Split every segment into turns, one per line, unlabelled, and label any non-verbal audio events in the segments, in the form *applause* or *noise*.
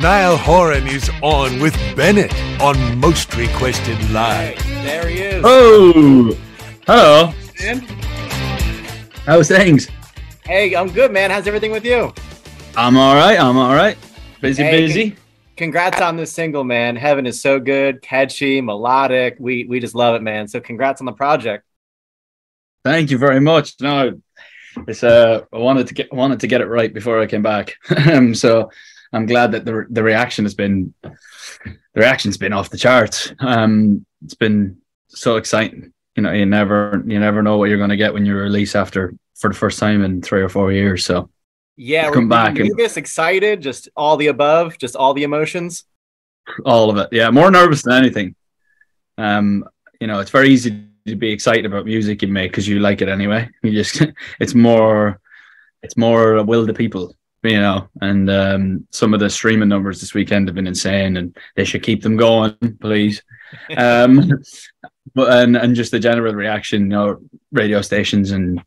Niall Horan is on with Bennett on Most Requested Live.
There he is.
Oh, hello.
Man.
How's things?
Hey, I'm good, man. How's everything with you?
I'm all right. I'm all right. Busy,
Hey,
busy.
Congrats on this single, man. Heaven is so good, catchy, melodic. We we just love it, man. So congrats on the project.
Thank you very much. No, it's uh, I wanted to get wanted to get it right before I came back. *laughs* um, so I'm glad that the the reaction has been the reaction's been off the charts. Um, it's been so exciting. You know, you never you never know what you're going to get when you release after for the first time in three or four years. So
Yeah,
Come
we're
back and-
nervous, excited, just all the above, just all the emotions.
all of it. Yeah, more nervous than anything. Um, you know, it's very easy to be excited about music you make because you like it anyway. You just *laughs* it's more it's more will to people, you know. And um, some of the streaming numbers this weekend have been insane, and they should keep them going, please. *laughs* Um, but and and just the general reaction, you know, radio stations and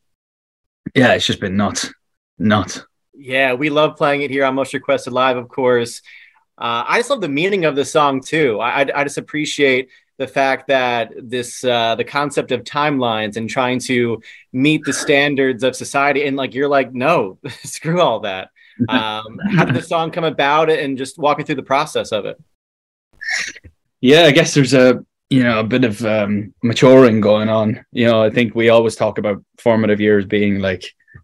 yeah, it's just been nuts, nuts.
Yeah, we love playing it here on Most Requested Live, of course. Uh, I just love the meaning of the song too. I, I, I just appreciate the fact that this uh, the concept of timelines and trying to meet the standards of society, and like you're like, no, *laughs* screw all that. Um, how did the song come about, and just walking through the process of it?
Yeah, I guess there's a you know a bit of um, maturing going on. You know, I think we always talk about formative years being like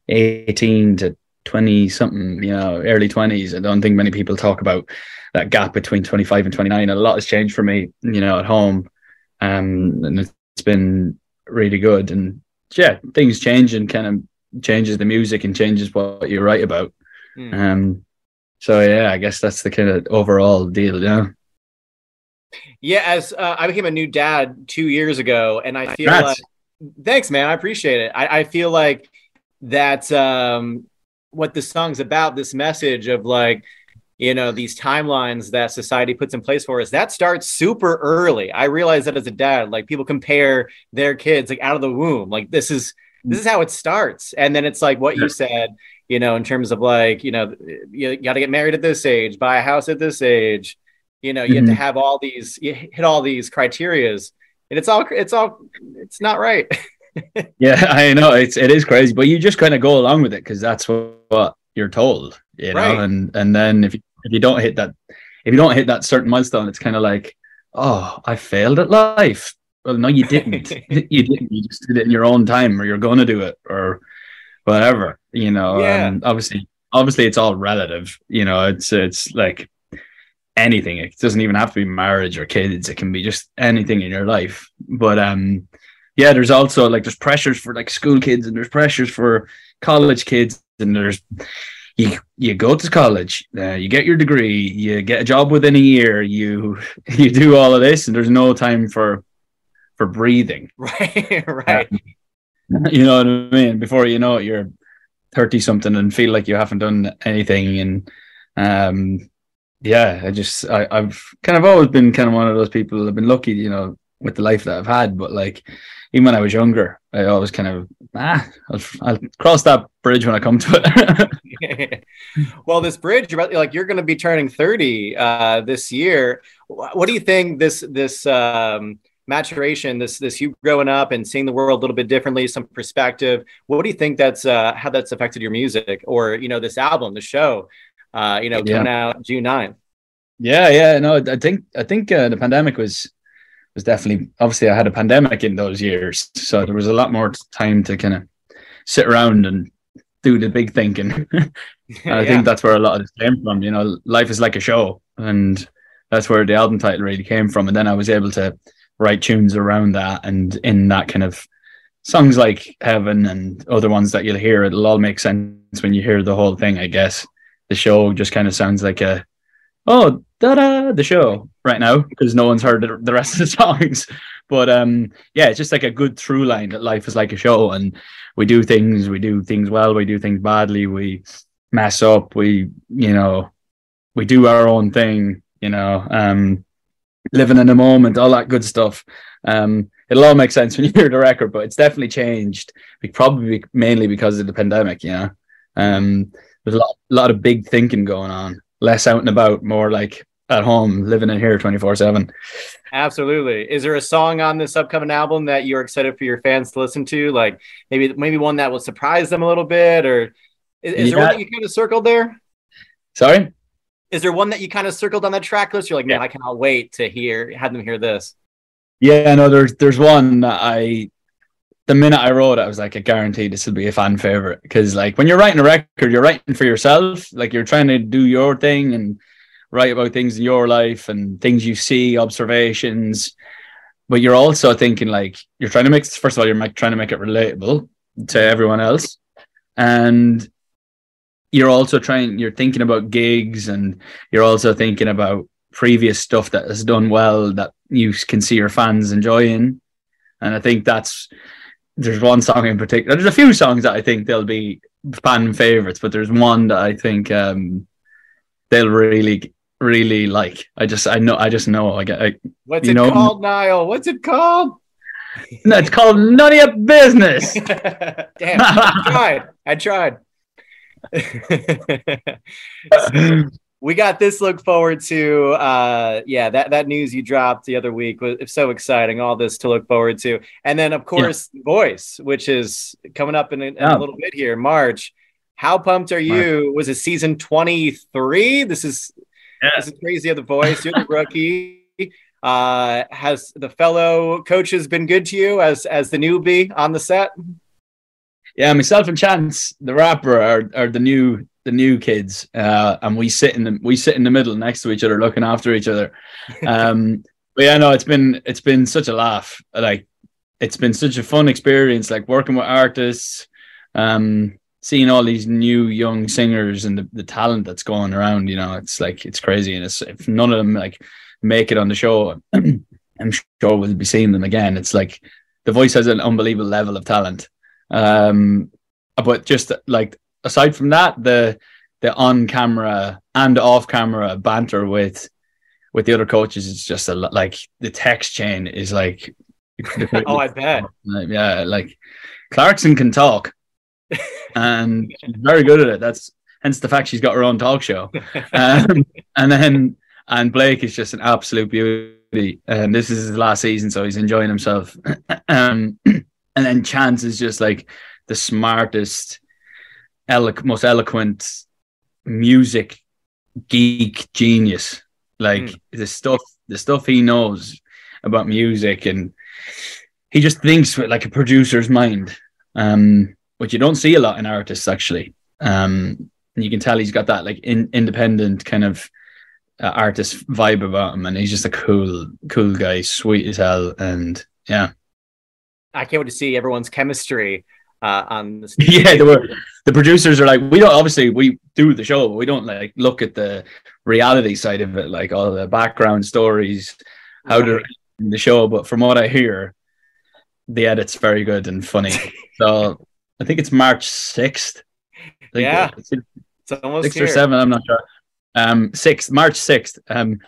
18 to 20 something, you know, early 20s. I don't think many people talk about that gap between 25 and 29. A lot has changed for me, you know, at home, um, and it's been really good. And yeah, things change and kind of changes the music and changes what you write about.
Hmm.
Um, so yeah, I guess that's the kind of overall deal. Yeah.
Yeah, as uh, I became a new dad two years ago, and I feel
Congrats.
like thanks, man. I appreciate it. I, I feel like that's um, what the song's about. This message of like, you know, these timelines that society puts in place for us. That starts super early. I realize that as a dad, like people compare their kids like out of the womb. Like this is this is how it starts, and then it's like what you said. You know, in terms of like, you know, you got to get married at this age, buy a house at this age you know you have to
Mhm.
have all these you hit all these criterias and it's all it's all it's not right *laughs*
Yeah, I know it's it is crazy, but you just kind of go along with it because that's what, what you're told, you know.
Right.
And and then if you, if you don't hit that, if you don't hit that certain milestone, it's kind of like, oh, I failed at life. Well, no, you didn't. *laughs* you didn't. You just did it in your own time, or you're going to do it, or whatever. You know.
Yeah.
Um, obviously, obviously, it's all relative. You know, it's it's like anything. It doesn't even have to be marriage or kids. It can be just anything in your life. But um, yeah, there's also like there's pressures for like school kids and there's pressures for college kids and there's you you go to college, uh, you get your degree, you get a job within a year, you *laughs* you do all of this, and there's no time for for breathing. *laughs*
right right
You know what I mean? Before you know it, you're thirty something and feel like you haven't done anything. And um, yeah, I just I, I've kind of always been kind of one of those people. I've been lucky, you know, with the life that I've had. But like even when I was younger, I always kind of ah, I'll, I'll cross that bridge when I come to it. *laughs* *laughs*
well this bridge you're about, like you're going to be turning 30 uh this year what do you think this this um maturation this this you growing up and seeing the world a little bit differently some perspective what do you think that's uh how that's affected your music or you know this album the show uh you know
Yeah.
coming out june 9th
Yeah, yeah, no, I think I think uh, the pandemic was was definitely obviously I had a pandemic in those years, so there was a lot more time to kind of sit around and do the big thinking. And *laughs* *laughs* I
Yeah.
think that's where a lot of this came from. You know, life is like a show, and that's where the album title really came from. And then I was able to write tunes around that, and in that kind of songs like Heaven and other ones that you'll hear, it'll all make sense when you hear the whole thing. I guess the show just kind of sounds like a oh da da the show right now because no one's heard the, the rest of the *laughs* songs. But um, yeah, it's just like a good through line that life is like a show, and we do things, we do things well, we do things badly, we mess up, we you know, we do our own thing, you know, um, living in the moment, all that good stuff. Um, it'll all make sense *laughs* when you hear the record, but it's definitely changed. Probably mainly because of the pandemic, you know. Um, there's a lot, lot of big thinking going on, less out and about, more like at home, living in here twenty four seven.
Absolutely. Is there a song on this upcoming album that you're excited for your fans to listen to? Like maybe maybe one that will surprise them a little bit, or is, is there one that you kind of circled there?
Sorry.
Is there one that you kind of circled on that track list? You're like, man, yeah. I cannot wait to hear have them hear this.
Yeah, no, there's there's one that I the minute I wrote it, I was like, I guarantee this will be a fan favorite. Because like when you're writing a record, you're writing for yourself. Like you're trying to do your thing and write about things in your life and things you see, observations. But you're also thinking like you're trying to make first of all, you're trying to make it relatable to everyone else. And you're also trying you're thinking about gigs and you're also thinking about previous stuff that has done well that you can see your fans enjoying. And I think that's there's one song in particular. There's a few songs that I think they'll be fan favorites, but there's one that I think um, they'll really really like. I just I know I just know I get. I,
What's it know, called, Niall? What's it called?
No, it's called None of Your Business. *laughs*
Damn, I tried. I tried. *laughs* we got this look forward to uh yeah that that news you dropped the other week was so exciting all this to look forward to. And then of course yeah. voice which is coming up in, a, in a, little bit here march. How pumped are you? March. was it season 23 this is yeah. this is crazy of the voice. You're the rookie. Uh has the fellow coaches been good to you as as the newbie on the set
yeah myself and chance the rapper are, are the new the new kids, uh, and we sit in the we sit in the middle next to each other, looking after each other. *laughs* Um, but yeah, no, it's been it's been such a laugh. Like it's been such a fun experience, like working with artists, um, seeing all these new young singers and the, the talent that's going around. You know, it's like it's crazy, and it's if none of them like make it on the show, *clears throat* I'm sure we'll be seeing them again. It's like the voice has an unbelievable level of talent. Um, but just like aside from that, the the on camera and off camera banter with with the other coaches is just a like the text chain is like *laughs*
oh I bet. *laughs*
Yeah like Clarkson can talk. *laughs* And she's very good at it. That's hence the fact she's got her own talk show. Um, and then and Blake is just an absolute beauty. And this is his last season so he's enjoying himself. *clears throat* Um, and then Chance is just like the smartest elo- most eloquent music geek genius. Like mm. the stuff, the stuff he knows about music, and he just thinks with like a producer's mind, um, which you don't see a lot in artists actually. Um, and you can tell he's got that like in, independent kind of uh, artist vibe about him, and he's just a cool, cool guy, sweet as hell, and yeah.
I can't wait to see everyone's chemistry uh, on the *laughs*
yeah they were the producers are like we don't obviously we do the show but we don't like look at the reality side of it like all the background stories how to the show but from what i hear the edit's very good and funny. *laughs* So i think it's march 6th
yeah. it's, it's almost
six here. or seven i'm not sure. Um 6th march 6th um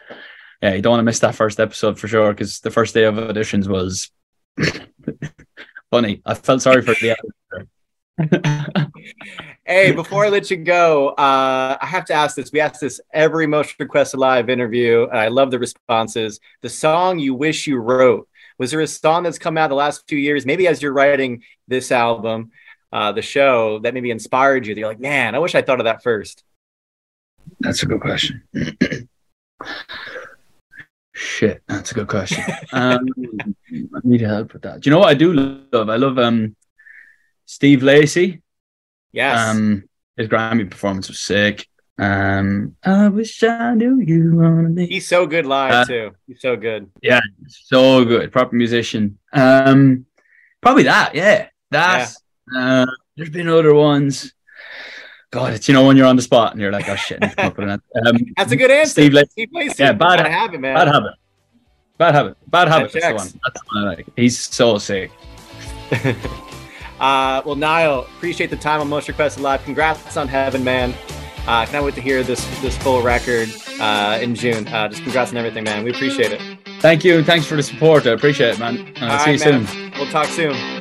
yeah you don't want to miss that first episode for sure because the first day of auditions was *laughs* funny. I felt sorry for the
hey, before I let you go, uh, I have to ask this. We ask this every most requested live interview. and I love the responses. The song you wish you wrote. Was there a song that's come out the last few years, maybe as you're writing this album, uh, the show, that maybe inspired you? That you're like, man, I wish I thought of that first.
That's a good question. *clears throat* Shit, that's a good question. *laughs* um, I need help with that. Do you know what I do love? I love um, Steve Lacy.
Yes.
Um, his Grammy performance was sick. Um, I wish I knew you wanted me.
He's so good live uh, too. He's so good.
Yeah, so good. Proper musician. Um, probably that. Yeah, that. Yeah. Uh, there's been other ones. God, it's you know when you're on the spot and you're like, oh shit. Um,
That's a good answer.
Steve, Le- Steve. Yeah, bad, bad habit, man. Bad habit. Bad habit. Bad habit. That's the one. That's the one I like. He's so sick. *laughs*
uh, well, Niall, appreciate the time on Most Requested Live. Congrats on Heaven, man. Uh, can't wait to hear this this full record uh, in June. Uh, just congrats on everything, man. We appreciate it.
Thank you. Thanks for the support. I appreciate it, man. Uh, see right, you man. soon.
We'll talk soon.